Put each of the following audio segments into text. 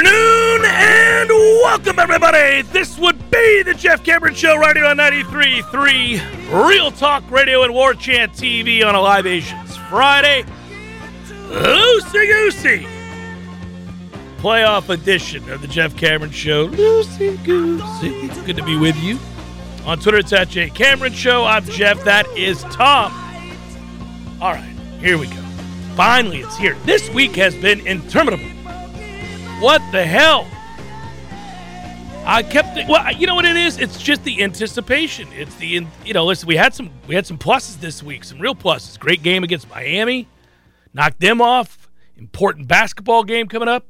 afternoon and welcome everybody. This would be the Jeff Cameron Show right here on 93.3 Real Talk Radio and War Chant TV on a Libations Friday. Loosey goosey. Playoff edition of the Jeff Cameron Show. Loosey goosey. Good to be with you. On Twitter, it's at J Cameron Show. I'm Jeff. That is Tom. All right, here we go. Finally, it's here. This week has been interminable. What the hell? I kept it. Well, you know what it is? It's just the anticipation. It's the you know. Listen, we had some we had some pluses this week. Some real pluses. Great game against Miami, knocked them off. Important basketball game coming up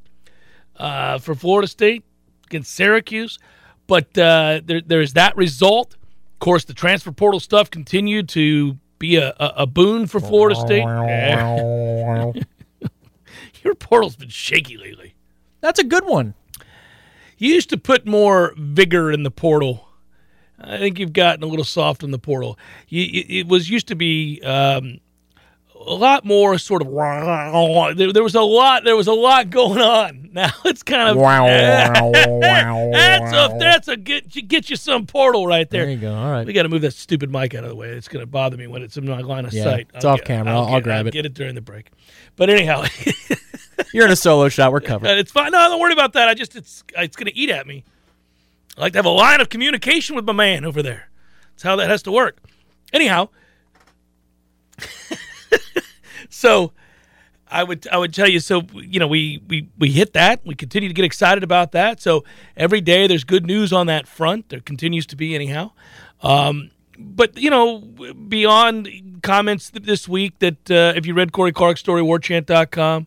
uh, for Florida State against Syracuse. But uh, there, there's that result. Of course, the transfer portal stuff continued to be a, a, a boon for Florida State. Your portal's been shaky lately. That's a good one. You used to put more vigor in the portal. I think you've gotten a little soft in the portal. You, it, was used to be um, a lot more sort of. There, there was a lot. There was a lot going on. Now it's kind of. Wow, wow, wow, that's wow. a that's a get get you some portal right there. There you go. All right. We got to move that stupid mic out of the way. It's going to bother me when it's in my line of Yeah, sight. it's off camera. I'll- I'll get, grab it. Get it during the break. But anyhow, You're in a solo shot. We're covered. it's fine. No, don't worry about that. I just it's it's going to eat at me. I like to have a line of communication with my man over there. That's how that has to work. Anyhow, so I would I would tell you so you know we we we hit that. We continue to get excited about that. So every day there's good news on that front. There continues to be anyhow. Um, but you know beyond comments th- this week that uh, if you read Corey Clark's story warchant.com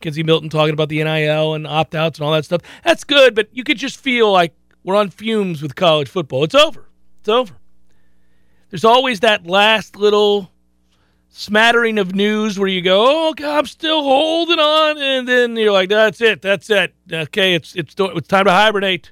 Kenzie Milton talking about the NIL and opt outs and all that stuff that's good but you could just feel like we're on fumes with college football. It's over. It's over. There's always that last little smattering of news where you go, "Oh, God, I'm still holding on," and then you're like, "That's it, that's it. Okay, it's it's it's time to hibernate."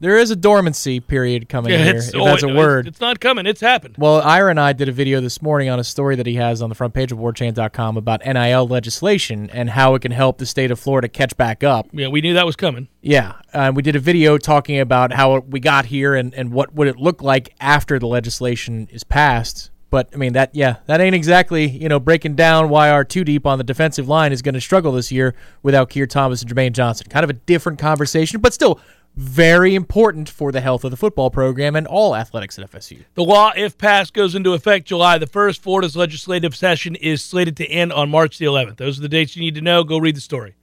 There is a dormancy period coming here, it's, if oh, that's a word. It's, it's not coming. It's happened. Well, Ira and I did a video this morning on a story that he has on the front page of warchant.com about NIL legislation and how it can help the state of Florida catch back up. Yeah, we knew that was coming. Yeah, uh, we did a video talking about how we got here and, and what would it look like after the legislation is passed. But I mean that yeah, that ain't exactly you know breaking down why our two deep on the defensive line is going to struggle this year without Keir Thomas and Jermaine Johnson. Kind of a different conversation, but still very important for the health of the football program and all athletics at FSU. The law, if passed, goes into effect July the 1st. Florida's legislative session is slated to end on March the 11th. Those are the dates you need to know. Go read the story.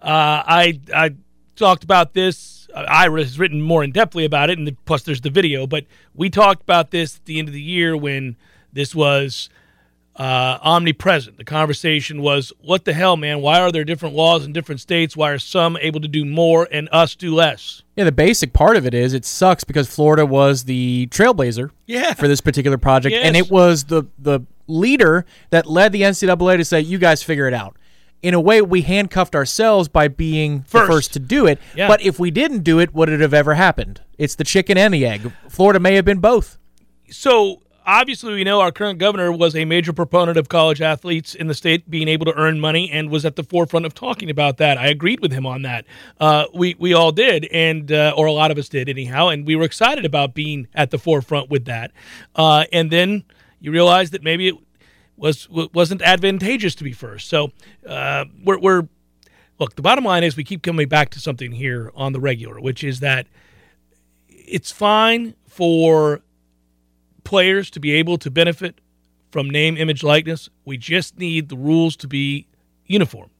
Uh, I I talked about this. Uh, Ira has written more in depthly about it, and the, plus there's the video. But we talked about this at the end of the year when this was uh, omnipresent. The conversation was, "What the hell, man? Why are there different laws in different states? Why are some able to do more and us do less?" Yeah, the basic part of it is it sucks because Florida was the trailblazer Yeah. for this particular project, and it was the the leader that led the NCAA to say, "You guys figure it out." In a way, we handcuffed ourselves by being First. the first to do it. Yeah. But if we didn't do it, would it have ever happened? It's the chicken and the egg. Florida may have been both. so obviously we know our current governor was a major proponent of college athletes in the state being able to earn money and was at the forefront of talking about that. I agreed with him on that. Uh, we we all did, and uh, or a lot of us did anyhow, and we were excited about being at the forefront with that. Uh, and then you realize that maybe it was wasn't advantageous to be first. So uh, we're, we're look. The bottom line is we keep coming back to something here on the regular, which is that it's fine for players to be able to benefit from name, image, likeness. We just need the rules to be uniform.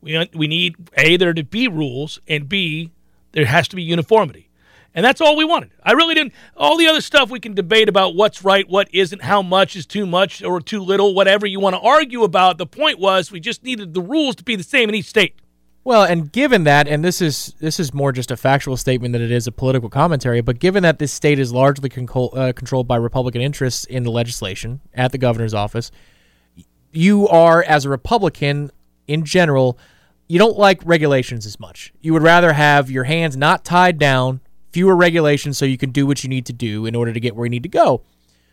We we need a there to be rules, and b there has to be uniformity, and that's all we wanted. I really didn't. All the other stuff we can debate about what's right, what isn't, how much is too much or too little, whatever you want to argue about. The point was we just needed the rules to be the same in each state. Well, and given that, and this is this is more just a factual statement than it is a political commentary, but given that this state is largely control, uh, controlled by Republican interests in the legislation at the governor's office, you are, as a Republican in general, you don't like regulations as much. You would rather have your hands not tied down, fewer regulations, so you can do what you need to do in order to get where you need to go.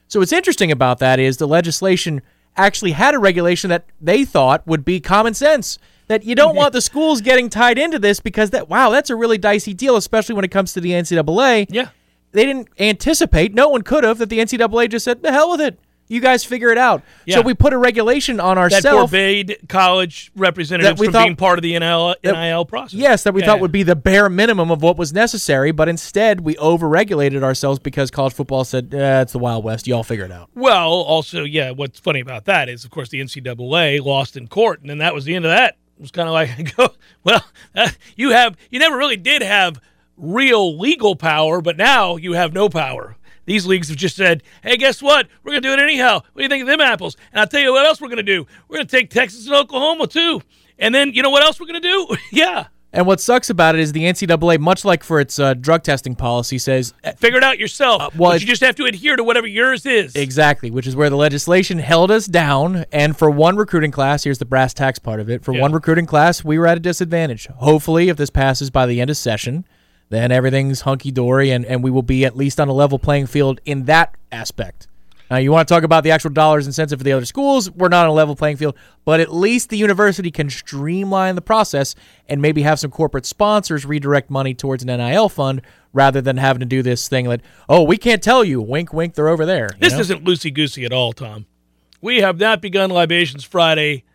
So what's interesting about that is the legislation actually had a regulation that they thought would be common sense. that you don't want the schools getting tied into this because that wow, that's a really dicey deal, especially when it comes to the NCAA. Yeah. They didn't anticipate, no one could have, that the NCAA just said, the hell with it. You guys figure it out. Yeah. So we put a regulation on ourselves That forbade college representatives we from thought- being part of the NIL, NIL process. Yes, that we Yeah. thought would be the bare minimum of what was necessary, but instead we overregulated ourselves because college football said, eh, it's the Wild West. Y'all figure it out. Well, also, yeah, what's funny about that is, of course, the NCAA lost in court, and then that was the end of that. It was kind of like, go, well, uh, you have, you never really did have real legal power, but now you have no power. These leagues have just said, hey, guess what? We're going to do it anyhow. What do you think of them apples? And I'll tell you what else we're going to do. We're going to take Texas and Oklahoma, too. And then, you know what else we're going to do? yeah. And what sucks about it is the NCAA, much like for its uh, drug testing policy, says eh, Figure it out yourself. Uh, well, you just have to adhere to whatever yours is. Exactly, which is where the legislation held us down. And for one recruiting class, here's the brass tacks part of it. For Yeah. one recruiting class, we were at a disadvantage. Hopefully, if this passes by the end of session, then everything's hunky dory and, and we will be at least on a level playing field in that aspect. Now, you want to talk about the actual dollars and cents for the other schools? We're not on a level playing field, but at least the university can streamline the process and maybe have some corporate sponsors redirect money towards an NIL fund rather than having to do this thing that, oh, we can't tell you. Wink, wink, they're over there. This know? isn't loosey goosey at all, Tom. We have not begun Libations Friday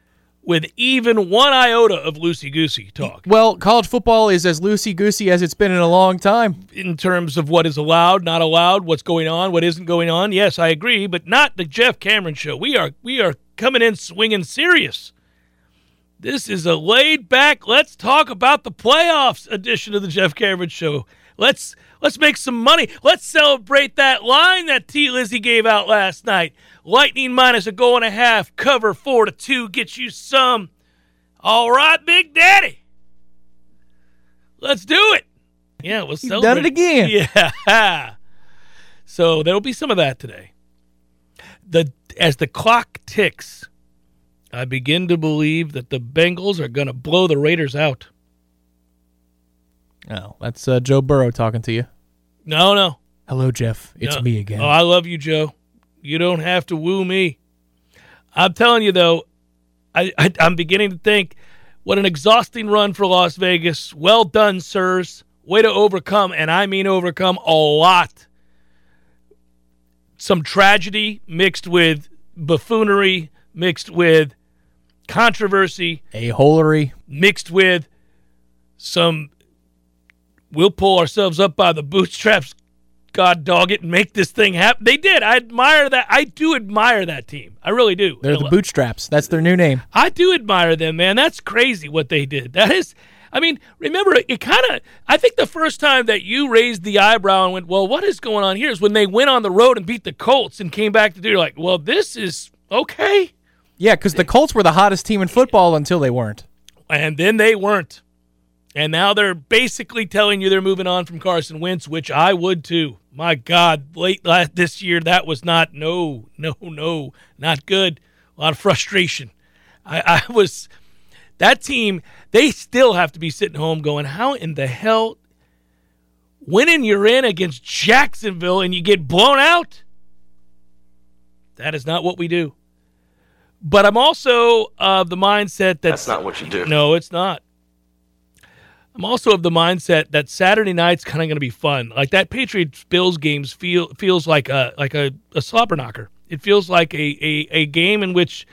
with even one iota of loosey goosey talk Well, college football is as loosey goosey as it's been in a long time. in terms of what is allowed, not allowed, what's going on, what isn't going on. Yes, I agree, but not the Jeff Cameron show. We are we are coming in swinging serious. This is a laid back. Let's talk about the playoffs edition of the Jeff Cameron show. Let's let's make some money. Let's celebrate that line that T Lizzie gave out last night. Lightning minus a goal and a half. Cover four to two. Get you some. All right, Big Daddy. Let's do it. Yeah, we'll You've celebrate. done it again. Yeah. So there'll be some of that today. The as the clock ticks, I begin to believe that the Bengals are going to blow the Raiders out. Oh, that's uh, Joe Burrow talking to you. No, no. Hello, Jeff. It's No. me again. Oh, I love you, Joe. You don't have to woo me. I'm telling you though, I, I I'm beginning to think what an exhausting run for Las Vegas. Well done, sirs. Way to overcome, and I mean overcome a lot. Some tragedy mixed with buffoonery, mixed with controversy, a holery. mixed with some we'll pull ourselves up by the bootstraps god dog it and make this thing happen. They did. I admire that. I do admire that team. I really do. They're the bootstraps. That's their new name. i do admire them man. That's crazy what they did. That is i mean remember it kind of i think the first time that you raised the eyebrow and went well what is going on here? is when they went on the road and beat the colts and came back to do like well this is okay. Yeah, because the Colts were the hottest team in football until they weren't. and then they weren't. And now they're basically telling you they're moving on from Carson Wentz, which I would too. My God, late last this year, that was not no, no, no, not good. A lot of frustration. I, I was that team. They still have to be sitting home going, "How in the hell?" Winning you're in against Jacksonville and you get blown out. That is not what we do. But I'm also of the mindset that That's not what you do. no, it's not. I'm also of the mindset that Saturday night's kind of going to be fun. Like that Patriots Bills games feel feels like a like a, a slobber knocker. It feels like a, a, a game in which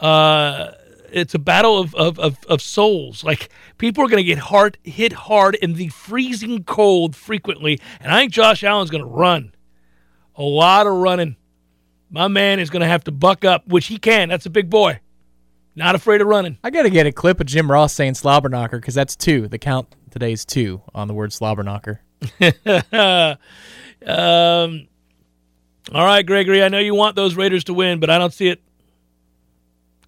uh, it's a battle of, of, of, of souls. Like people are going to get hard hit hard in the freezing cold frequently, and I think Josh Allen's going to run a lot of running. My man is going to have to buck up, which he can. That's a big boy. Not afraid of running. I got to get a clip of Jim Ross saying slobber knocker because that's two. The count today is two on the word slobber knocker. um, all right, Gregory. I know you want those Raiders to win, but I don't see it.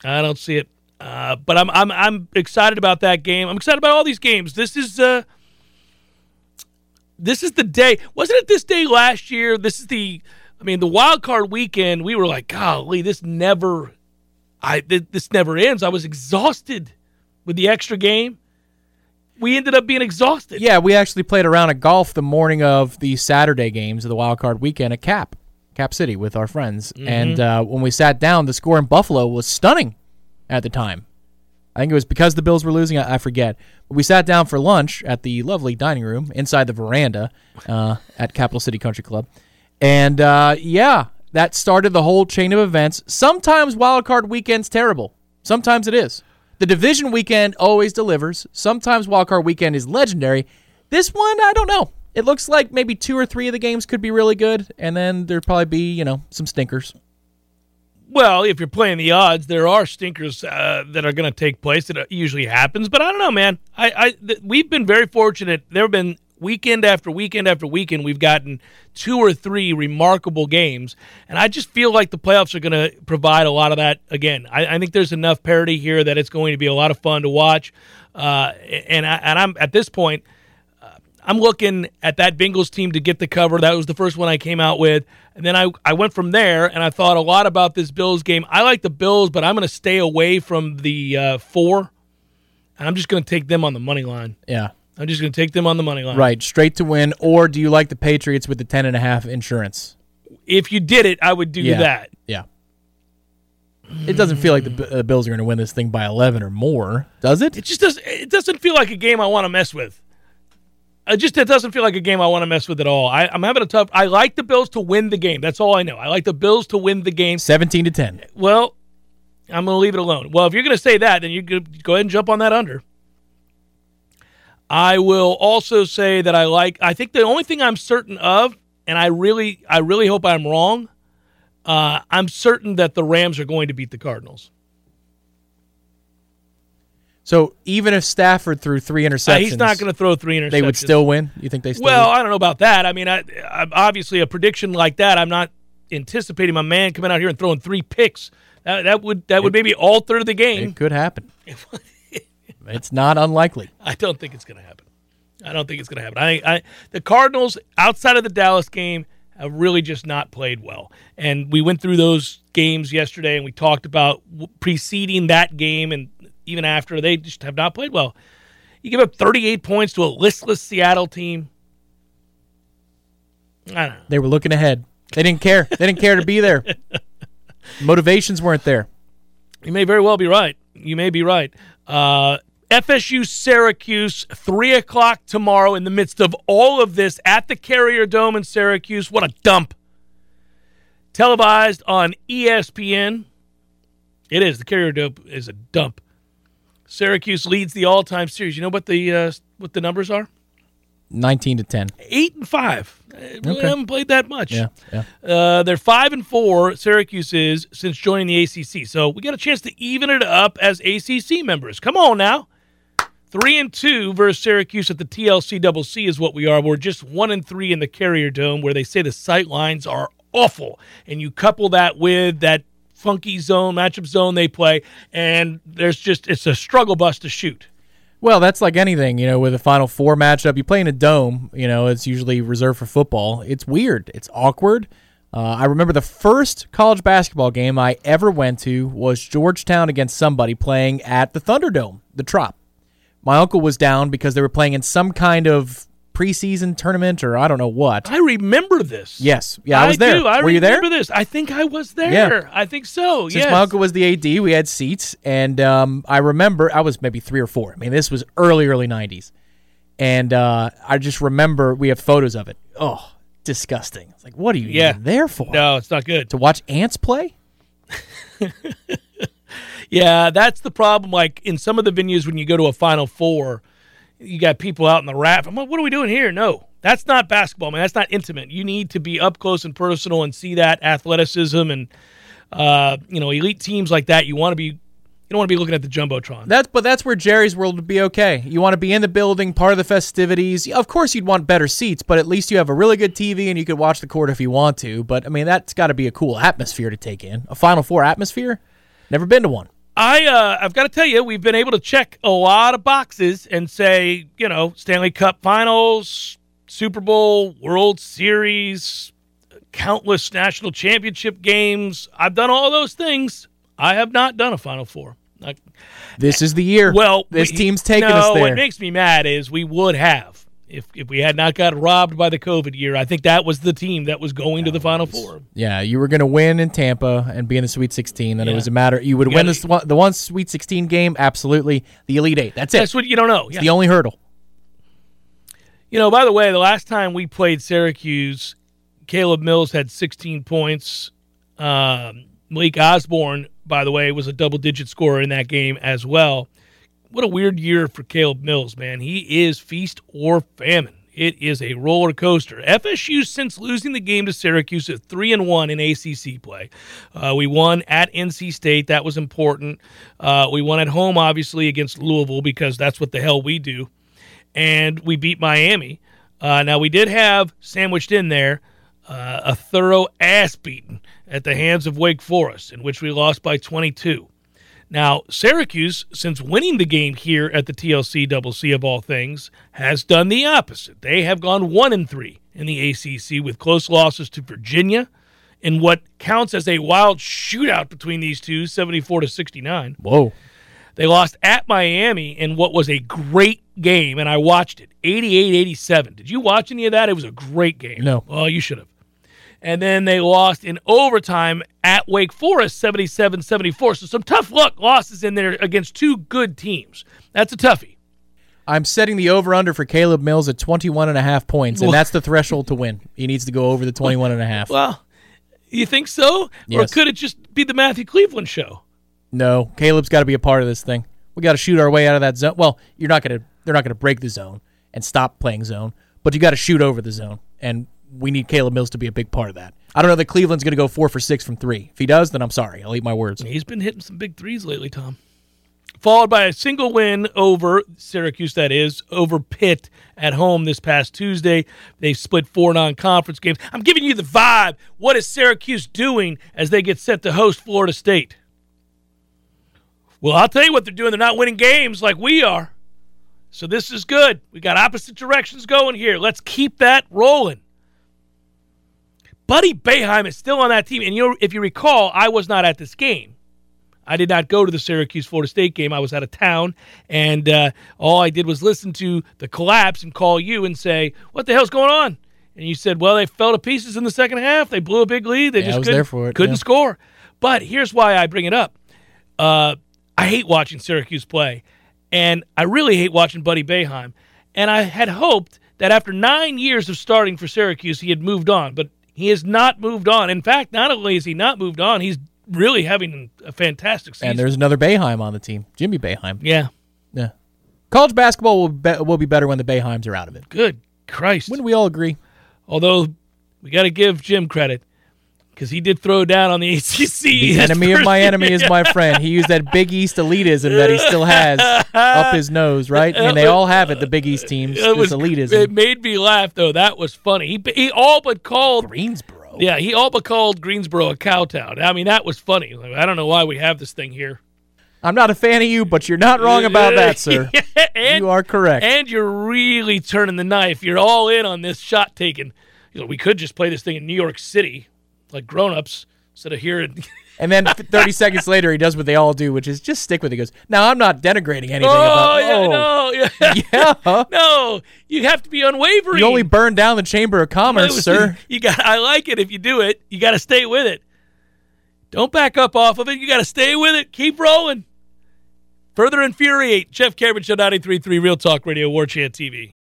I don't see it. Uh, but I'm I'm I'm excited about that game. I'm excited about all these games. This is uh this is the day. Wasn't it this day last year? This is the I mean the wild card weekend. We were like, golly, this never I th- this never ends. I was exhausted with the extra game. We ended up being exhausted. Yeah, we actually played a round of golf the morning of the Saturday games of the wild card weekend at Cap, Cap City with our friends. And uh, when we sat down, the score in Buffalo was stunning at the time. I think it was because the Bills were losing. I, I forget. But we sat down for lunch at the lovely dining room inside the veranda uh, at Capital City Country Club, and uh, yeah, that started the whole chain of events. Sometimes wild card weekend's terrible. Sometimes it is. The division weekend always delivers. Sometimes wild card weekend is legendary. This one, I don't know. It looks like maybe two or three of the games could be really good, and then there'd probably be you know some stinkers. Well, if you're playing the odds, there are stinkers uh, that are going to take place. That usually happens, but I don't know, man. I, I th- we've been very fortunate. There have been weekend after weekend after weekend, we've gotten two or three remarkable games, and I just feel like the playoffs are going to provide a lot of that again. I, I, think there's enough parity here that it's going to be a lot of fun to watch, uh, and I, and I'm at this point. uh, I'm looking at that Bengals team to get the cover. That was the first one I came out with. And then I, I went from there and I thought a lot about this Bills game. I like the Bills, but I'm going to stay away from the uh, four. And I'm just going to take them on the money line. Yeah. I'm just going to take them on the money line. Right, straight to win. Or do you like the Patriots with the ten and a half insurance? If you did it, I would do Yeah. that. Yeah. It doesn't feel like the uh, Bills are going to win this thing by 11 or more, does it? It just doesn't. It doesn't feel like a game I want to mess with. It just it doesn't feel like a game I want to mess with at all. I, I'm having a tough. I like the Bills to win the game. That's all I know. I like the Bills to win the game. 17 to 10. Well, I'm going to leave it alone. Well, if you're going to say that, then you go ahead and jump on that under. I will also say that I like. I think the only thing I'm certain of, and I really, I really hope I'm wrong. Uh, I'm certain that the Rams are going to beat the Cardinals. So even if Stafford threw three interceptions, Uh, he's not going to throw three interceptions. they would still win? You think they still Well, win? I don't know about that. I mean, I, I obviously a prediction like that. I'm not anticipating my man coming out here and throwing three picks. That, that would that would maybe alter the game. It could happen. It's not unlikely. I don't think it's going to happen. I don't think it's going to happen. I, I the Cardinals outside of the Dallas game have really just not played well. And we went through those games yesterday and we talked about preceding that game and even after they just have not played well. You give up 38 points to a listless Seattle team. I don't know. They were looking ahead. They didn't care. They didn't care to be there. Motivations weren't there. You may very well be right. You may be right. Uh, FSU Syracuse, 3 o'clock tomorrow in the midst of all of this at the Carrier Dome in Syracuse. What a dump. Televised on ESPN. It is. The Carrier Dome is a dump. Syracuse leads the all time series. You know what the uh, what the numbers are? 19 to 10. Eight and five. Uh, Really Okay. haven't played that much. Yeah, yeah. Uh, they're five and four. Syracuse is since joining the ACC, so we got a chance to even it up as ACC members. Come on now, three and two versus Syracuse at the TLC Double C is what we are. We're just one and three in the Carrier Dome, where they say the sight lines are awful, and you couple that with that funky zone matchup zone they play, and there's just it's a struggle bus to shoot. Well, that's like anything, you know, with a Final Four matchup. You play in a dome, you know, it's usually reserved for football. It's weird. It's awkward. Uh, I remember the first college basketball game I ever went to was Georgetown against somebody playing at the Thunderdome, the Trop. My uncle was down because they were playing in some kind of preseason tournament or I don't know what. I remember this. Yes, yeah, I was there. Do. I were you there? remember this. I think I was there. Yeah. I think so. Since yes. my uncle was the AD, we had seats, and um, I remember I was maybe three or four. I mean, this was early, early '90s, and uh, I just remember we have photos of it. Oh, disgusting! It's like, what are you Yeah. even there for? No, it's not good. To watch ants play? Yeah, that's the problem. Like in some of the venues, when you go to a Final Four, you got people out in the raft. I'm like, what are we doing here? No, that's not basketball, man. That's not intimate. You need to be up close and personal and see that athleticism and uh, you know elite teams like that. You want to be. You don't want to be looking at the jumbotron. That's but that's where Jerry's World would be okay. You want to be in the building, part of the festivities. Of course, you'd want better seats, but at least you have a really good TV and you could watch the court if you want to. But I mean, that's got to be a cool atmosphere to take in. A Final Four atmosphere? Never been to one. I uh, I've got to tell you, we've been able to check a lot of boxes and say, you know, Stanley Cup Finals, Super Bowl, World Series, countless national championship games. I've done all those things. I have not done a Final Four. I- This is the year. well, this we- team's taking no, us there. What makes me mad is we would have if if we had not got robbed by the COVID year, I think that was the team that was going to the Final Four. Yeah, you were going to win in Tampa and be in the Sweet 16. Then Yeah. it was a matter you would You win gotta- the one, the one Sweet 16 game. Absolutely, the Elite Eight. That's it. That's what you don't know. Yeah. the only hurdle. You know, by the way, the last time we played Syracuse, Caleb Mills had 16 points. Um, Malik Osborne, by the way, was a double digit scorer in that game as well. What a weird year for Caleb Mills, man. He is feast or famine. It is a roller coaster. FSU, since losing the game to Syracuse at three and one in ACC play, uh, we won at NC State. That was important. Uh, we won at home, obviously, against Louisville because that's what the hell we do and we beat Miami. Uh, now we did have sandwiched in there uh, a thorough ass beating at the hands of Wake Forest, in which we lost by 22. Now Syracuse, since winning the game here at the TLC Double C of all things, has done the opposite. They have gone one and three in the ACC with close losses to Virginia. In what counts as a wild shootout between these two, 74 to 69. Whoa. They lost at Miami in what was a great game, and I watched it 88 87. Did you watch any of that? It was a great game. No. Well, you should have. And then they lost in overtime at Wake Forest 77 74. So some tough luck losses in there against two good teams. That's a toughie. I'm setting the over under for Caleb Mills at 21 and a half points, and Well- that's the threshold to win. He needs to go over the 21 and a half. Well, you think so? Or could it just be the Matthew Cleveland show? No, Caleb's got to be a part of this thing. We got to shoot our way out of that zone. Well, you're not going to they're not going to break the zone and stop playing zone, but you got to shoot over the zone and we need Caleb Mills to be a big part of that. I don't know that Cleveland's going to go 4 for 6 from 3. If he does, then I'm sorry. I'll eat my words. He's been hitting some big threes lately, Tom. Followed by a single win over Syracuse, that is, over Pitt at home this past Tuesday. They split four non conference games. I'm giving you the vibe. What is Syracuse doing as they get set to host Florida State? Well, I'll tell you what they're doing. They're not winning games like we are. So this is good. We got opposite directions going here. Let's keep that rolling. Buddy Boeheim is still on that team. And you know, if you recall, I was not at this game. I did not go to the Syracuse Florida State game. I was out of town, and uh, all I did was listen to the collapse and call you and say, "What the hell's going on?" And you said, "Well, they fell to pieces in the second half. They blew a big lead. They Yeah, just couldn't, it, couldn't yeah. score." But here's why I bring it up. Uh, I hate watching Syracuse play, and I really hate watching Buddy Boeheim. And I had hoped that after nine years of starting for Syracuse, he had moved on, but he has not moved on. In fact, not only is he not moved on, he's really having a fantastic season. And there's another Boeheim on the team. Jimmy Boeheim. yeah, Yeah. College basketball will be, will be better when the Boeheims are out of it. good Christ. Wouldn't we all agree? Although we got to give Jim credit because he did throw down on the ACC. The enemy of my enemy is my friend. He used that Big East elitism that he still has up his nose, right? I mean, they all have it, the Big East teams, It this was- elitism. It made me laugh though. That was funny. He he all but called Greensboro. Yeah, he all but called Greensboro a cow town. I mean, that was funny. Like, I don't know why we have this thing here. I'm not a fan of you, but you're not wrong about that, sir. and, you are correct. And you're really turning the knife. You're all in on this shot taking. You know, we could just play this thing in New York City, like grown-ups, instead of hearing. And then 30 seconds later, he does what they all do, which is just stick with it. He goes, Now, I'm not denigrating anything oh, about yeah, oh, no, yeah. yeah. no. You have to be unwavering. You only burned down the Chamber of Commerce, sir. You got. I like it if you do it. You got to stay with it. Don't back up off of it. You got to stay with it. Keep rolling. Further infuriate. Jeff Cameron Show 93.3 Real Talk Radio, War Chant TV.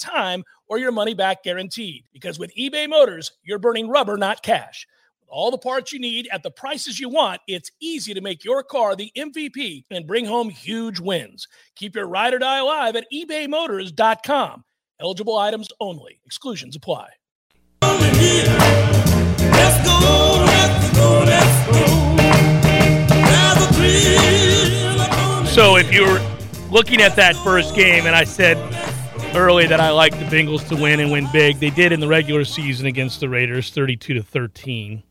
time or your money back guaranteed. Because with eBay Motors, you're burning rubber, not cash. With all the parts you need at the prices you want, it's easy to make your car the MVP and bring home huge wins. Keep your ride or die alive at ebaymotors.com. Eligible items only. Exclusions apply. Let's go, let's go, let's go. There's a thrill upon the So if you're looking at that first game and I said, early that I like the Bengals to win and win big. They did in the regular season against the Raiders, 32 to 13.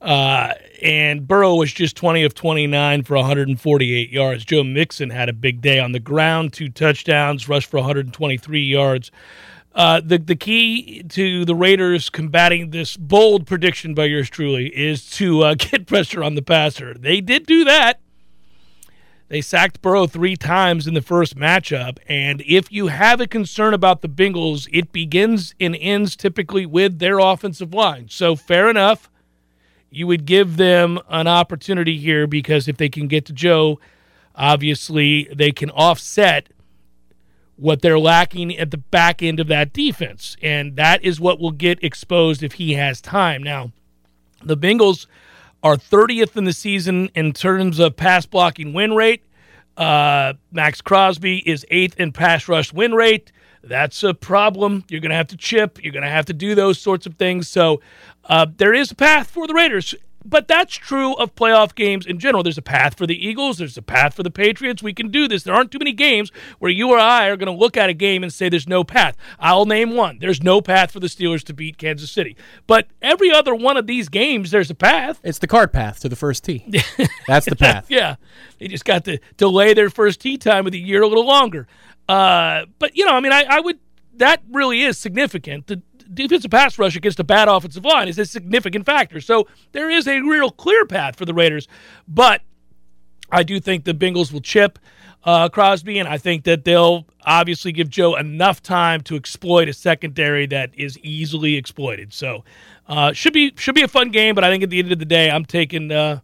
Uh, and Burrow was just 20 of 29 for 148 yards. Joe Mixon had a big day on the ground, two touchdowns, rushed for 123 yards. Uh, the the key to the Raiders combating this bold prediction by yours truly is to uh, get pressure on the passer. They did do that. They sacked Burrow three times in the first matchup. And if you have a concern about the Bengals, it begins and ends typically with their offensive line. So, fair enough. You would give them an opportunity here because if they can get to Joe, obviously they can offset what they're lacking at the back end of that defense. And that is what will get exposed if he has time. Now, the Bengals are 30th in the season in terms of pass blocking win rate. Uh, Maxx Crosby is eighth in pass rush win rate. That's a problem. You're going to have to chip. You're going to have to do those sorts of things. So uh, there is a path for the Raiders. But that's true of playoff games in general. There's a path for the Eagles. There's a path for the Patriots. We can do this. There aren't too many games where you or I are going to look at a game and say there's no path. I'll name one. There's no path for the Steelers to beat Kansas City. But every other one of these games, there's a path. It's the card path to the first tee. That's the path. yeah. They just got to delay their first tee time with a year a little longer. Uh, but, you know, I mean, I, I would, that really is significant. The defensive pass rush against a bad offensive line is a significant factor. So there is a real clear path for the Raiders. But I do think the Bengals will chip uh, Crosby, and I think that they'll obviously give Joe enough time to exploit a secondary that is easily exploited. So uh, should be should be a fun game. But I think at the end of the day, I'm taking uh,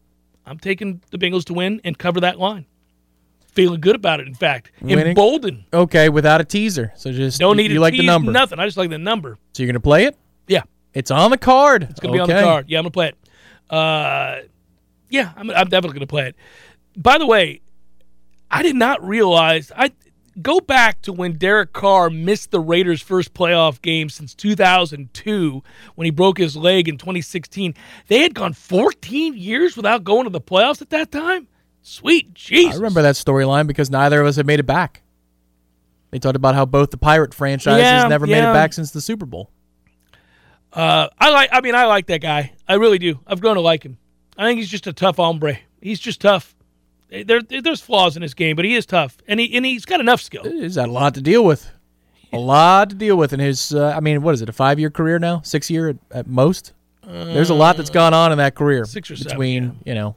I'm taking the Bengals to win and cover that line. Feeling good about it. In fact, Winning? emboldened. Okay, without a teaser. So just Don't you, need you like the number. Nothing. I just like the number. So you're going to play it? Yeah. It's on the card. It's gonna be on the card. Yeah, I'm gonna play it. Uh, yeah, I'm, I'm definitely gonna play it. By the way, I did not realize. I go back to when Derek Carr missed the Raiders' first playoff game since 2002 when he broke his leg in 2016. They had gone 14 years without going to the playoffs at that time. Sweet Jesus! I remember that storyline because neither of us had made it back. They talked about how both the Pirate franchises Yeah, never made it back since the Super Bowl. Uh, I like. I mean, I like that guy. I really do. I've grown to like him. I think he's just a tough hombre. He's just tough. There, there's flaws in his game, but he is tough, and he and he's got enough skill. He's got a lot to deal with. A lot to deal with in his. Uh, I mean, what is it? A five-year career now? Six year at, at most. There's a lot that's gone on in that career. Six or seven, between yeah. you know,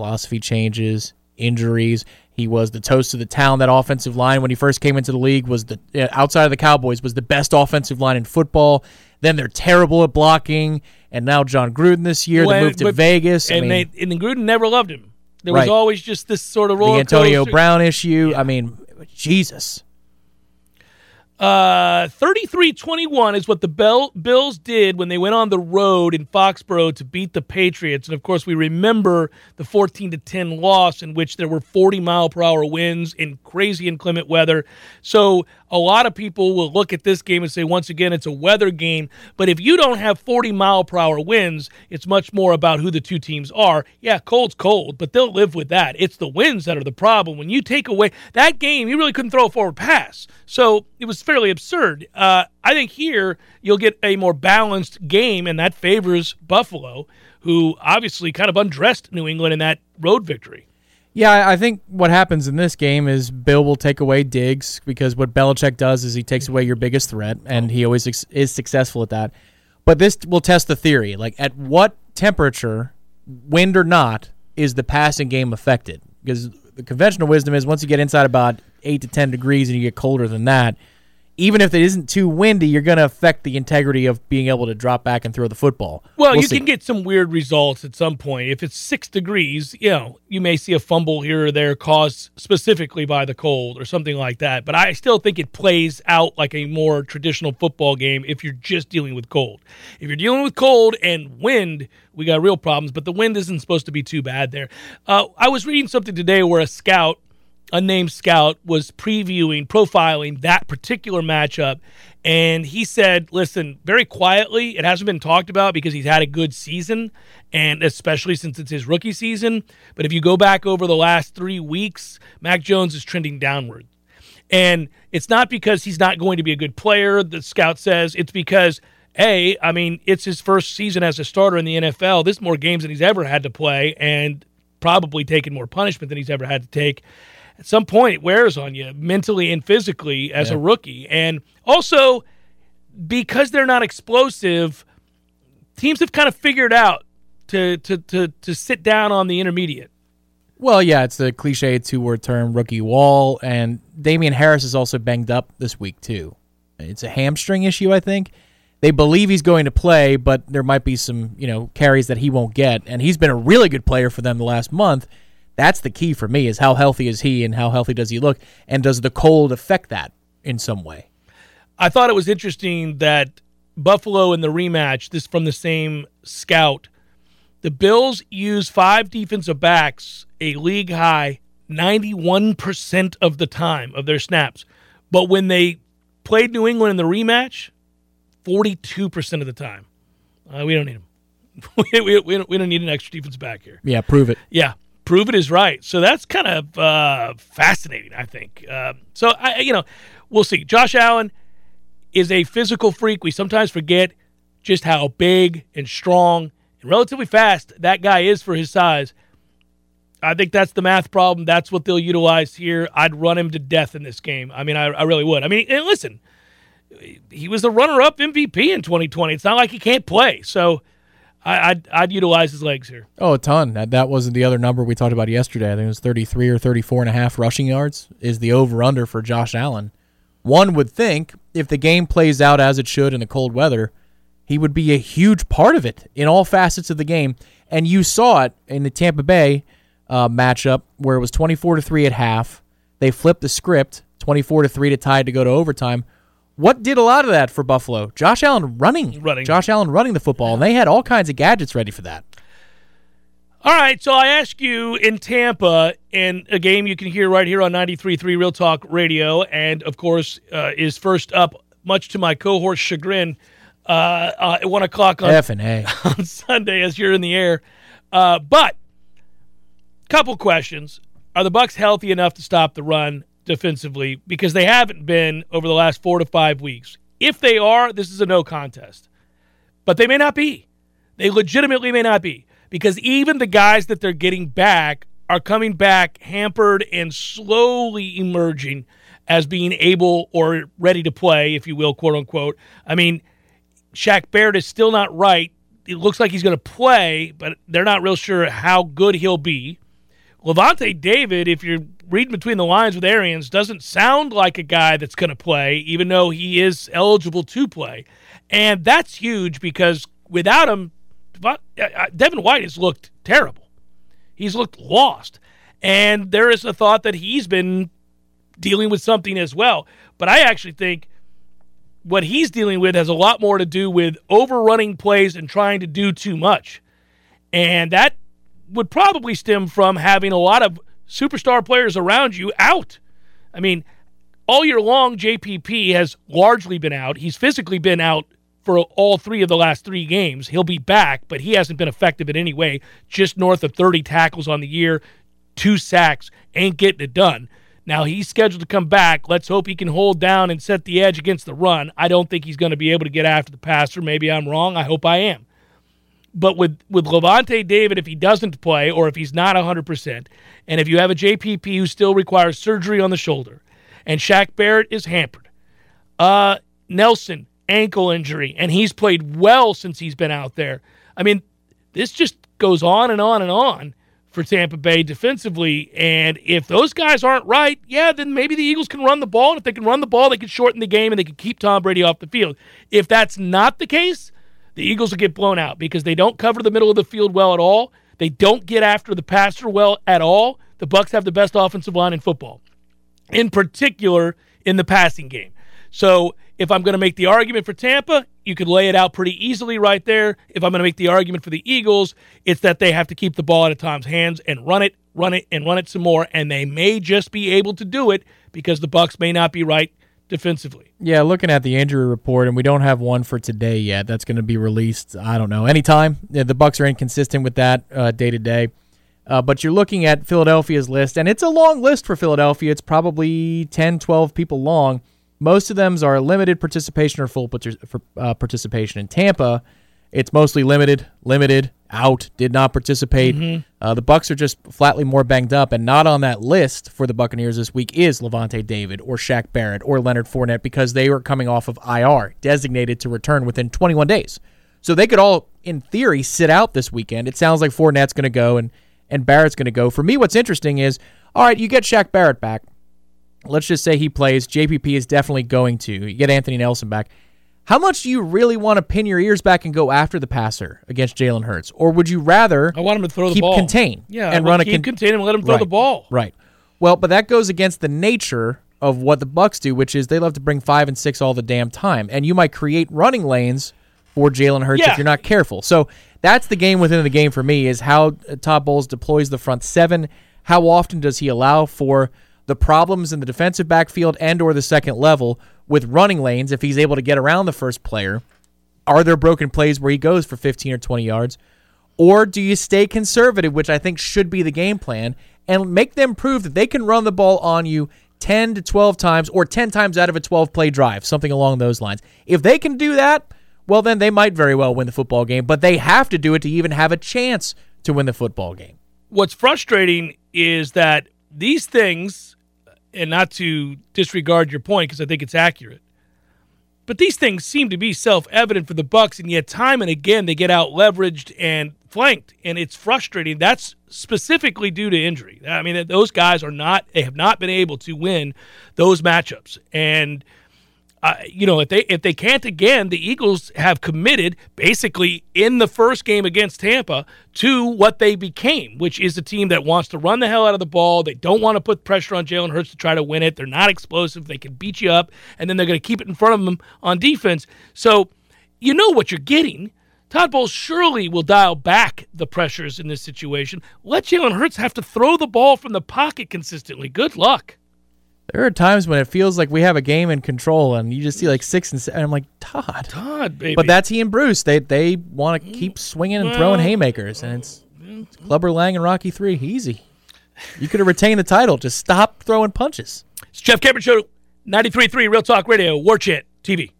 philosophy changes, injuries. He was the toast of the town. That offensive line when he first came into the league was the outside of the Cowboys was the best offensive line in football. Then they're terrible at blocking, and now Jon Gruden this year Well, they moved to but- Vegas. I and mean, they and Gruden never loved him. There was always just this sort of the Antonio coaster. Brown issue. I mean, Jesus. Uh, 33-21 is what the Bell, Bills did when they went on the road in Foxborough to beat the Patriots. And of course, we remember the 14 to 10 loss in which there were 40 mile per hour winds in crazy inclement weather. So a lot of people will look at this game and say, once again, it's a weather game. But if you don't have 40 mile per hour winds, it's much more about who the two teams are. Yeah, cold's cold, but they'll live with that. It's the winds that are the problem. When you take away that game, you really couldn't throw a forward pass. So it was fairly absurd. Uh, I think here you'll get a more balanced game, and that favors Buffalo, who obviously kind of undressed New England in that road victory. Yeah, I- think what happens in this game is Bill will take away Diggs because what Belichick does is he takes away your biggest threat, and he always is successful at that. But this will test the theory. Like, at what temperature, wind or not, is the passing game affected? Because the conventional wisdom is once you get inside about 8 to 10 degrees and you get colder than that, even if it isn't too windy, you're going to affect the integrity of being able to drop back and throw the football. Well, We'll you see. can get some weird results at some point. If it's six degrees, you know, you may see a fumble here or there caused specifically by the cold or something like that. But I still think it plays out like a more traditional football game if you're just dealing with cold. If you're dealing with cold and wind, we got real problems. But the wind isn't supposed to be too bad there. Uh, I was reading something today where a scout unnamed scout was previewing, profiling that particular matchup. And he said, listen, very quietly, it hasn't been talked about because he's had a good season, and especially since it's his rookie season. But if you go back over the last three weeks, Mac Jones is trending downward. And it's not because he's not going to be a good player, the scout says. It's because, A, I mean, it's his first season as a starter in the NFL. This is more games than he's ever had to play and probably taken more punishment than he's ever had to take. At some point, it wears on you mentally and physically as a rookie. And also, because they're not explosive, teams have kind of figured out to, to, to, to sit down on the intermediate. Well, yeah, it's the cliche two word term, rookie wall, and Damien Harris is also banged up this week too. It's a hamstring issue, I think. They believe he's going to play, but there might be some, you know, carries that he won't get. And he's been a really good player for them the last month. That's the key for me is how healthy is he and how healthy does he look? And does the cold affect that in some way? I thought it was interesting that Buffalo in the rematch, this from the same scout, the Bills use five defensive backs a league high 91% of the time of their snaps. But when they played New England in the rematch, 42% of the time. Uh, we don't need them. we, we, we, don't, we don't need an extra defense back here. Yeah, prove it. Yeah, prove it is right. So that's kind of uh, fascinating, I think. Uh, so I, you know, we'll see. Josh Allen is a physical freak. We sometimes forget just how big and strong and relatively fast that guy is for his size. I think that's the math problem. That's what they'll utilize here. I'd run him to death in this game. I mean, I, I really would. I mean, and listen, he was the runner-up MVP in 2020. It's not like he can't play. So I, I'd, I'd utilize his legs here. Oh, a ton. That, that wasn't the other number we talked about yesterday. I think it was 33 or 34 and a half rushing yards is the over-under for Josh Allen. One would think if the game plays out as it should in the cold weather, he would be a huge part of it in all facets of the game. And you saw it in the Tampa Bay uh, matchup where it was 24 to 3 at half. They flipped the script 24 to 3 to tie to go to overtime. What did a lot of that for Buffalo? Josh Allen running. Running. Josh Allen running the football. And they had all kinds of gadgets ready for that. All right, so I ask you in Tampa, and a game you can hear right here on 93.3 Real Talk Radio, and of course uh, is first up, much to my cohort's chagrin, uh, uh, at 1 o'clock on, F and A. on Sunday as you're in the air. Uh, but, couple questions. Are the Bucs healthy enough to stop the run defensively? Because they haven't been over the last four to five weeks. If they are, this is a no contest. But they may not be. They legitimately may not be because even the guys that they're getting back are coming back hampered and slowly emerging as being able or ready to play, if you will, quote unquote. I mean, Shaq Barrett is still not right. It looks like he's going to play, but they're not real sure how good he'll be. Lavonte David, if you're reading between the lines with Arians, doesn't sound like a guy that's going to play, even though he is eligible to play. And that's huge because without him, uh, uh, Devin White has looked terrible. He's looked lost. And there is a thought that he's been dealing with something as well. But I actually think what he's dealing with has a lot more to do with overrunning plays and trying to do too much. And that would probably stem from having a lot of superstar players around you out. I mean, all year long, JPP has largely been out. He's physically been out for all three of the last three games. He'll be back, but he hasn't been effective in any way. Just north of 30 tackles on the year, two sacks, ain't getting it done. Now he's scheduled to come back. Let's hope he can hold down and set the edge against the run. I don't think he's going to be able to get after the passer. Maybe I'm wrong. I hope I am. But with with Lavonte David, if he doesn't play or if he's not 100%, and if you have a JPP who still requires surgery on the shoulder, and Shaq Barrett is hampered, uh, Nelson ankle injury, and he's played well since he's been out there. I mean, this just goes on and on and on for Tampa Bay defensively. And if those guys aren't right, yeah, then maybe the Eagles can run the ball. And if they can run the ball, they can shorten the game and they can keep Tom Brady off the field. If that's not the case, the Eagles will get blown out because they don't cover the middle of the field well at all. They don't get after the passer well at all. The Bucs have the best offensive line in football, in particular in the passing game. So if I'm going to make the argument for Tampa, you could lay it out pretty easily right there. If I'm going to make the argument for the Eagles, it's that they have to keep the ball out of Tom's hands and run it, run it, and run it some more. And they may just be able to do it because the Bucs may not be right defensively. Yeah, looking at the injury report, and we don't have one for today yet. That's going to be released. I don't know anytime. Yeah, the Bucs are inconsistent with that day to day. But you're looking at Philadelphia's list, and it's a long list for Philadelphia. It's probably 10, 12 people long. Most of them are limited participation or full uh, participation. In Tampa, it's mostly limited, limited, out, did not participate. Uh, the Bucs are just flatly more banged up, and not on that list for the Buccaneers this week is Lavonte David or Shaq Barrett or Leonard Fournette because they were coming off of IR, designated to return within 21 days. So they could all, in theory, sit out this weekend. It sounds like Fournette's going to go and and Barrett's going to go. For me, what's interesting is, all right, you get Shaq Barrett back. Let's just say he plays. JPP is definitely going to. You get Anthony Nelson back. How much do you really want to pin your ears back and go after the passer against Jalen Hurts, or would you rather I want him to throw the keep ball. contain Yeah, and run a keep con- contain him, let him throw the Right. ball. Right. Well, but that goes against the nature of what the Bucs do, which is they love to bring five and six all the damn time, and you might create running lanes for Jalen Hurts Yeah. if you're not careful. So that's the game within the game for me is how Todd Bowles deploys the front seven. How often does he allow for the problems in the defensive backfield and or the second level with running lanes if he's able to get around the first player? Are there broken plays where he goes for 15 or 20 yards? Or do you stay conservative, which I think should be the game plan, and make them prove that they can run the ball on you 10 to 12 times or 10 times out of a 12 play drive, something along those lines? If they can do that, well, then they might very well win the football game, but they have to do it to even have a chance to win the football game. What's frustrating is that these things, and not to disregard your point because I think it's accurate, but these things seem to be self-evident for the Bucs, and yet time and again they get out leveraged and flanked, and it's frustrating. That's specifically due to injury. I mean, those guys are not; they have not been able to win those matchups, and uh, you know, if they if they can't again, the Eagles have committed basically in the first game against Tampa to what they became, which is a team that wants to run the hell out of the ball. They don't want to put pressure on Jalen Hurts to try to win it. They're not explosive. They can beat you up, and then they're going to keep it in front of them on defense. So you know what you're getting. Todd Bowles surely will dial back the pressures in this situation. Let Jalen Hurts have to throw the ball from the pocket consistently. Good luck. There are times when it feels like we have a game in control, and you just see like six and seven. And I'm like, Todd. Todd, baby. But that's he and Bruce. They they want to mm. keep swinging and throwing haymakers, and it's, it's Clubber Lang and Rocky Three. Easy. You could have retained the title. Just stop throwing punches. It's Jeff Cameron Show, 93.3 Real Talk Radio, War Chant TV.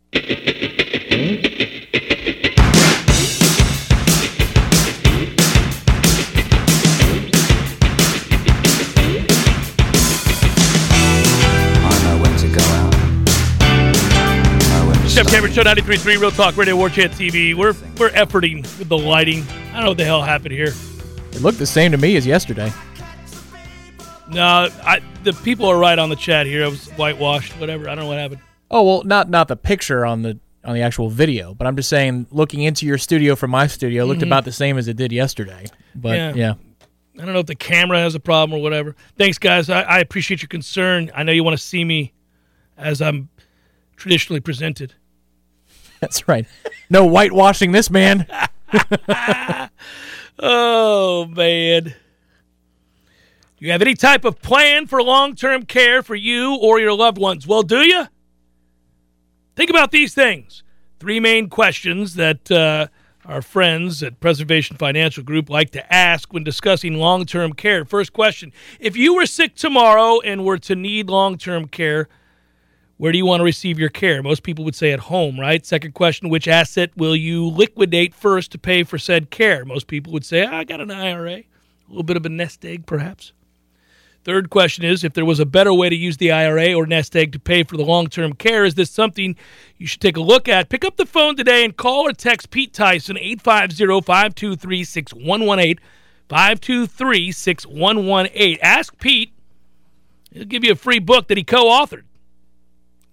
Jeff Show, 93.3 Real Talk Radio, War Chant TV. We're, we're efforting with the lighting. I don't know what the hell happened here. It looked the same to me as yesterday. No, I, the people are right on the chat here. It was whitewashed, whatever. I don't know what happened. Oh well, not not the picture on the on the actual video, but I'm just saying, looking into your studio from my studio, looked mm-hmm. about the same as it did yesterday. But Yeah. yeah. I don't know if the camera has a problem or whatever. Thanks, guys. I, I appreciate your concern. I know you want to see me as I'm traditionally presented. that's right. No whitewashing this man. Oh, man. Do you have any type of plan for long term care for you or your loved ones? Well, do you? Think about these things. Three main questions that uh, our friends at Preservation Financial Group like to ask when discussing long term care. First question If you were sick tomorrow and were to need long term care, where do you want to receive your care? Most people would say at home, right? Second question, which asset will you liquidate first to pay for said care? Most people would say, I got an IRA, a little bit of a nest egg, perhaps. Third question is if there was a better way to use the IRA or nest egg to pay for the long term care, is this something you should take a look at? Pick up the phone today and call or text Pete Tyson 850 523 6118. 523 6118. Ask Pete. He'll give you a free book that he co authored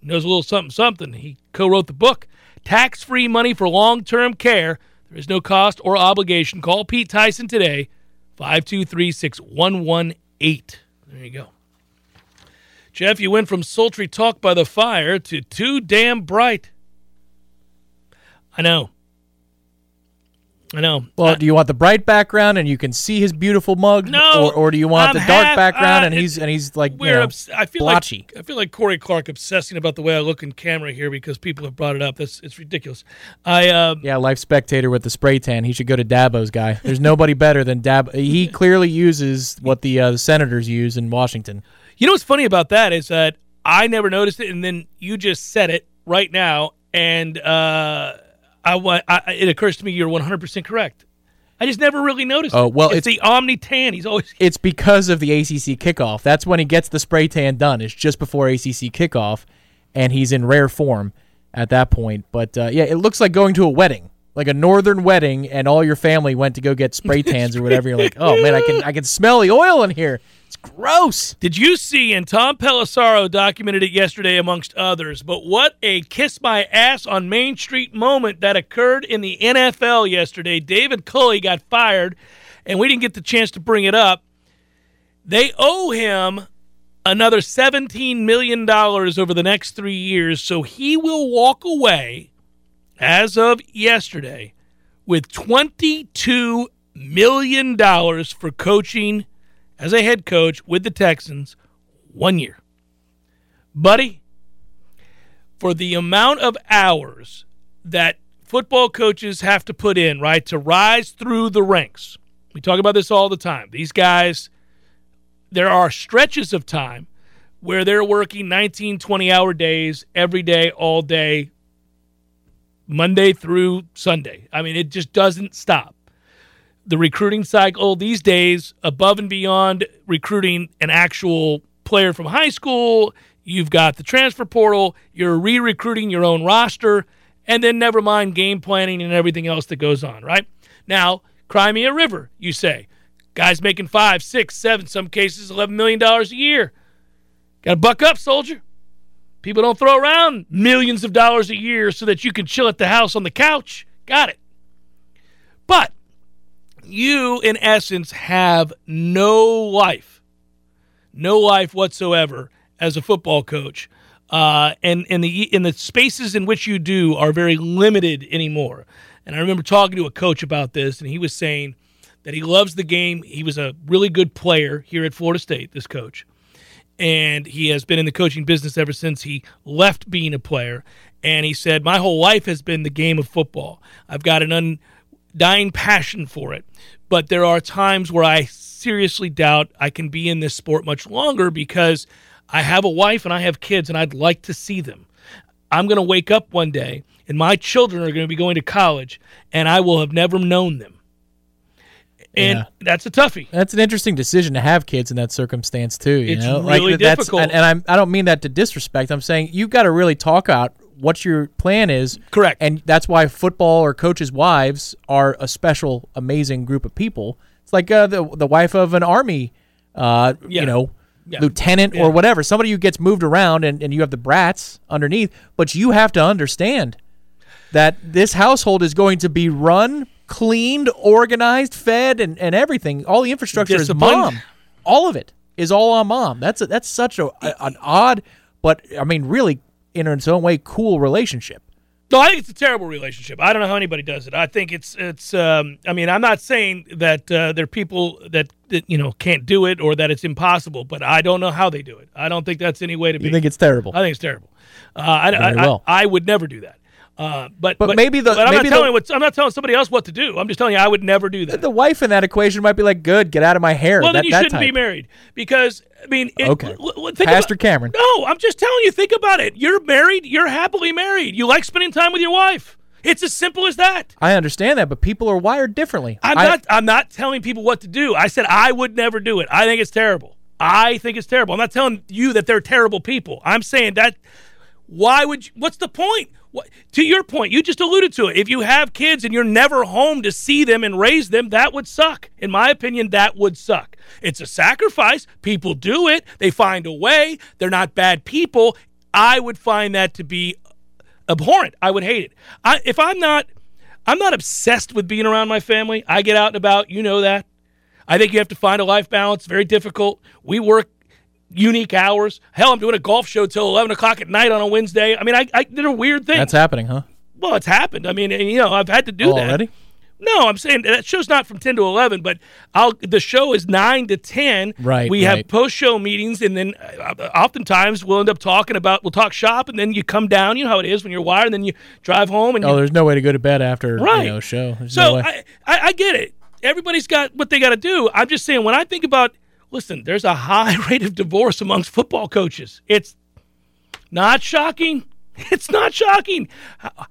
knows a little something something. He co-wrote the book, Tax Free Money for Long-Term Care. There is no cost or obligation. Call Pete Tyson today, 523-6118. There you go. Jeff, you went from sultry talk by the fire to too damn bright. I know. I know. Well, Uh, do you want the bright background and you can see his beautiful mug, No, or, or do you want I'm the dark half- background uh, and he's and he's like we're know, obs- I feel blotchy? like I feel like Corey Clark obsessing about the way I look in camera here because people have brought it up. That's it's ridiculous. I uh, Yeah, life spectator with the spray tan. He should go to Dabo's guy. There's nobody better than Dab. He clearly uses what the uh, the senators use in Washington. You know what's funny about that is that I never noticed it, and then you just said it right now, and uh, I, I it occurs to me you're 100 percent correct. I just never really noticed. Oh, it. well, it's, it's- the Omni Tan. He's always It's because of the ACC kickoff. That's when he gets the spray tan done. It's just before ACC kickoff, and he's in rare form at that point. But uh, yeah, it looks like going to a wedding, like a northern wedding, and all your family went to go get spray tans or whatever. You're like, oh man, I can I can smell the oil in here. It's gross. Did you see, and Tom Pelissero documented it yesterday amongst others, but what a kiss my ass on Main Street moment that occurred in the NFL yesterday. David Culley got fired, and we didn't get the chance to bring it up. They owe him another $17 million over the next three years, so he will walk away, as of yesterday, with $22 million for coaching as a head coach with the Texans one year. Buddy, for the amount of hours that football coaches have to put in, right, to rise through the ranks. We talk about this all the time. These guys, there are stretches of time where they're working 19, 20 hour days every day, all day, Monday through Sunday. I mean, it just doesn't stop. The recruiting cycle these days above and beyond recruiting an actual player from high school you've got the transfer portal you're re-recruiting your own roster and then never mind game planning and everything else that goes on right? Now cry me a river you say guys making five six seven some cases 11 million dollars a year. Gotta buck up soldier people don't throw around millions of dollars a year so that you can chill at the house on the couch got it but you, in essence, have no life, no life whatsoever as a football coach. Uh, and and the in the spaces in which you do are very limited anymore. And I remember talking to a coach about this, and he was saying that he loves the game. He was a really good player here at Florida State. This coach, and he has been in the coaching business ever since he left being a player. And he said, My whole life has been the game of football. I've got an undying passion for it. But there are times where I seriously doubt I can be in this sport much longer because I have a wife and I have kids and I'd like to see them. I'm going to wake up one day and my children are going to be going to college and I will have never known them. And Yeah. that's a toughie. That's an interesting decision to have kids in that circumstance too. You It's know, really like, that's, difficult. And, and I'm I don't mean that to disrespect. I'm saying you've got to really talk out what your plan is. Correct. And that's why football or coaches' wives are a special, amazing group of people. It's like uh, the the wife of an army, uh, Yeah. you know, Yeah. lieutenant or whatever. Somebody who gets moved around, and, and you have the brats underneath. But you have to understand that this household is going to be run, cleaned, organized, fed, and, and everything. All the infrastructure is mom. All of it is all on mom. That's a, that's such a, a- an odd, but I mean, really in its own way, cool relationship. No, I think it's a terrible relationship. I don't know how anybody does it. I think it's it's. Um, I mean, I'm not saying that uh, there are people that, that you know can't do it or that it's impossible, but I don't know how they do it. I don't think that's any way to be. You think it's terrible? I think it's terrible. Uh, I, I, I, well. I would never do that. Uh, but, But maybe the- but I'm maybe not telling the- what I'm not telling somebody else what to do. I'm just telling you I would never do that. the wife in that equation might be like, "Good, get out of my hair." well, that, then you shouldn't be married because I mean, it, Okay. l- l- think Pastor about- Cameron. No, I'm just telling you. Think about it. You're married. You're happily married. You like spending time with your wife. It's as simple as that. I understand that, but people are wired differently. I'm I- not. I'm not telling people what to do. I said I would never do it. I think it's terrible. I think it's terrible. I'm not telling you that they're terrible people. I'm saying that. Why would? You, what's the point? What, to your point, you just alluded to it. If you have kids and you're never home to see them and raise them, that would suck. In my opinion, that would suck. It's a sacrifice. People do it. They find a way. They're not bad people. I would find that to be abhorrent. I would hate it. I, if I'm not, I'm not obsessed with being around my family. I get out and about. You know that. I think you have to find a life balance. Very difficult. We work unique hours. Hell, I'm doing a golf show till 11 o'clock at night on a Wednesday. I mean, I, I did a weird thing. That's happening, huh? well, it's happened. I mean, you know, I've had to do Oh, that. already? No, I'm saying that show's not from 10 to 11, but I'll the show is 9 to 10. Right, We have post-show meetings and then uh, oftentimes we'll end up talking about we'll talk shop and then you come down, you know how it is when you're wired and then you drive home and Oh, you there's no way to go to bed after Right. you know show. There's So no. I, I, I get it. Everybody's got what they got to do. I'm just saying when I think about, listen, there's a high rate of divorce amongst football coaches. It's not shocking. It's not shocking.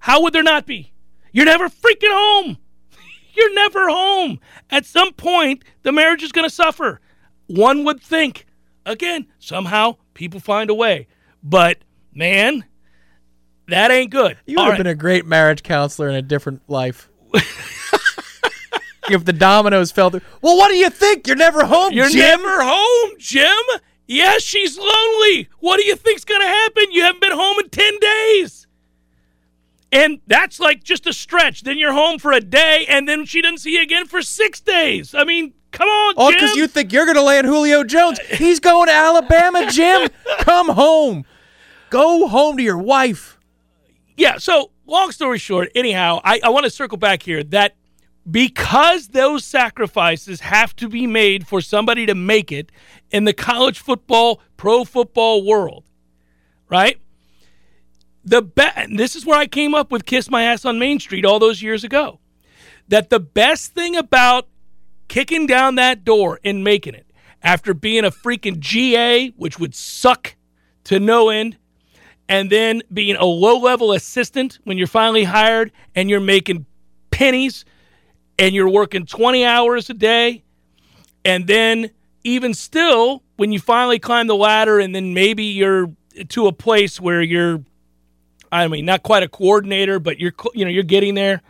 How, would there not be? You're never freaking home. You're never home. At some point, the marriage is going to suffer. One would think. Again, somehow people find a way. But man, that ain't good. you would All have right. been a great marriage counselor in a different life. If the dominoes fell through. Well, what do you think? You're never home, You're Jim. never home, Jim. Yes, she's lonely. What do you think's going to happen? You haven't been home in 10 days. And that's like just a stretch. Then you're home for a day, and then she doesn't see you again for six days. I mean, come on, All Jim. because you think you're going to land Julio Jones. He's going to Alabama, Jim. Come home. Go home to your wife. Yeah, so long story short, anyhow, I, I want to circle back here that because those sacrifices have to be made for somebody to make it in the college football, pro football world, right? The be- and this is where I came up with Kiss My Ass on Main Street all those years ago. That the best thing about kicking down that door and making it after being a freaking GA, which would suck to no end, and then being a low level assistant when you're finally hired and you're making pennies and you're working 20 hours a day and then even still when you finally climb the ladder and then maybe you're to a place where you're I mean not quite a coordinator but you're, you know, you're getting there.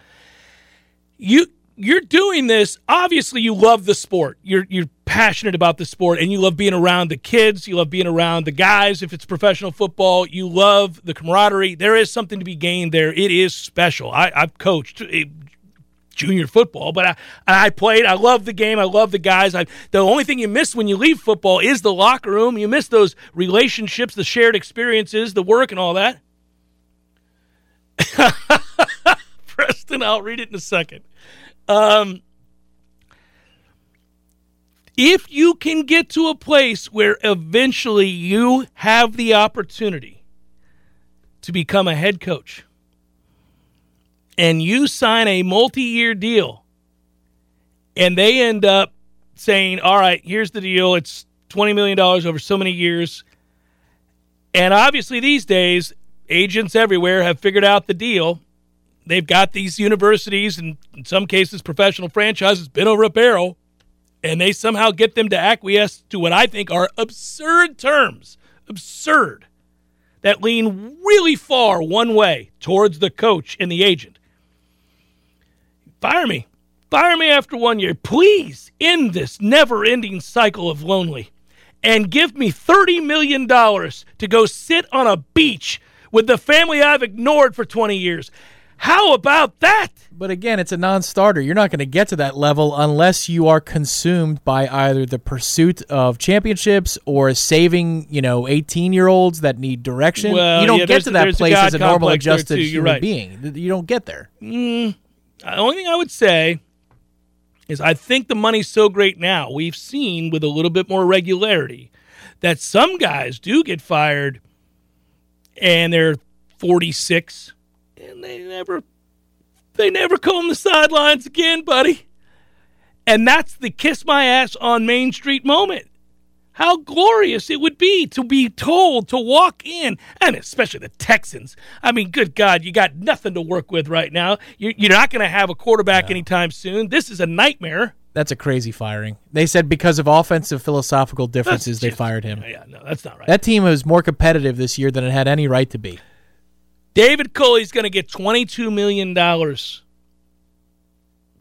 You you're doing this obviously you love the sport. You're you're passionate about the sport and you love being around the kids you love being around the guys. If it's professional football you love the camaraderie. There is something to be gained there. It is special. I, i've coached junior football but I, I played. I love the game. I love the guys. I, the only thing you miss when you leave football is the locker room. You miss those relationships the shared experiences the work and all that. Preston i'll read it in a second. Um, if you can get to a place where eventually you have the opportunity to become a head coach and you sign a multi year deal and they end up saying, all right, here's the deal. It's $20 million over so many years. And obviously, these days, agents everywhere have figured out the deal. They've got these universities and, in some cases, professional franchises bent over a barrel, and they somehow get them to acquiesce to what I think are absurd terms. Absurd. That lean really far one way towards the coach and the agent. Fire me. Fire me after one year. Please end this never ending cycle of lonely and give me $30 million to go sit on a beach with the family I've ignored for 20 years. How about that? But again, it's a non-starter. You're not going to get to that level unless you are consumed by either the pursuit of championships or saving, you know, 18-year-olds that need direction. Well, you don't yeah, get to that there's a place as a normal, adjusted human right. being. You don't get there. Mm. Uh, the only thing I would say is I think the money's so great now. We've seen with a little bit more regularity that some guys do get fired and they're 46 and they never they never comb the sidelines again, buddy. And that's the kiss my ass on Main Street moment. How glorious it would be to be told to walk in, and especially the Texans. I mean, good God, you got nothing to work with right now. You- You're not going to have a quarterback anytime soon. This is a nightmare. That's a crazy firing. They said because of offensive philosophical differences, they fired him. Yeah, no, that's not right. That team was more competitive this year than it had any right to be. David Culley's going to get $22 million.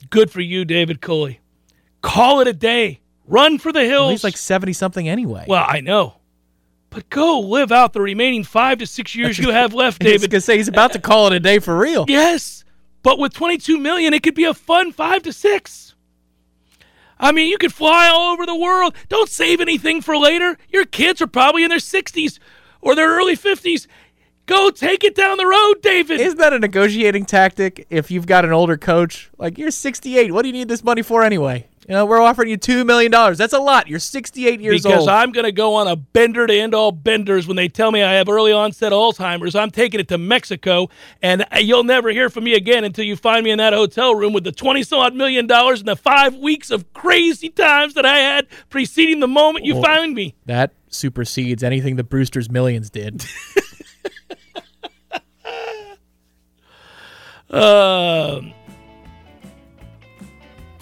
Good for you, David Coley. Call it a day. Run for the hills. Well, he's like 70 something anyway. well, I know. But go live out the remaining five to six years you have left, I was David. to say he's about to call it a day for real. Yes, but with 22 million, it could be a fun five to six. I mean, you could fly all over the world. Don't save anything for later. Your kids are probably in their 60s or their early 50s. Go take it down the road, David. Isn't that a negotiating tactic if you've got an older coach? Like, you're 68. What do you need this money for anyway? You know, we're offering you $2 million. That's a lot. You're 68 years because old. Because I'm going to go on a bender to end all benders when they tell me I have early onset Alzheimer's. I'm taking it to Mexico, and you'll never hear from me again until you find me in that hotel room with the 20 some odd million dollars and the five weeks of crazy times that I had preceding the moment you Well- found me. that supersedes anything the Brewster's Millions did. Um,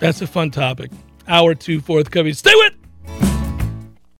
that's a fun topic. Hour two forthcoming. Stay with.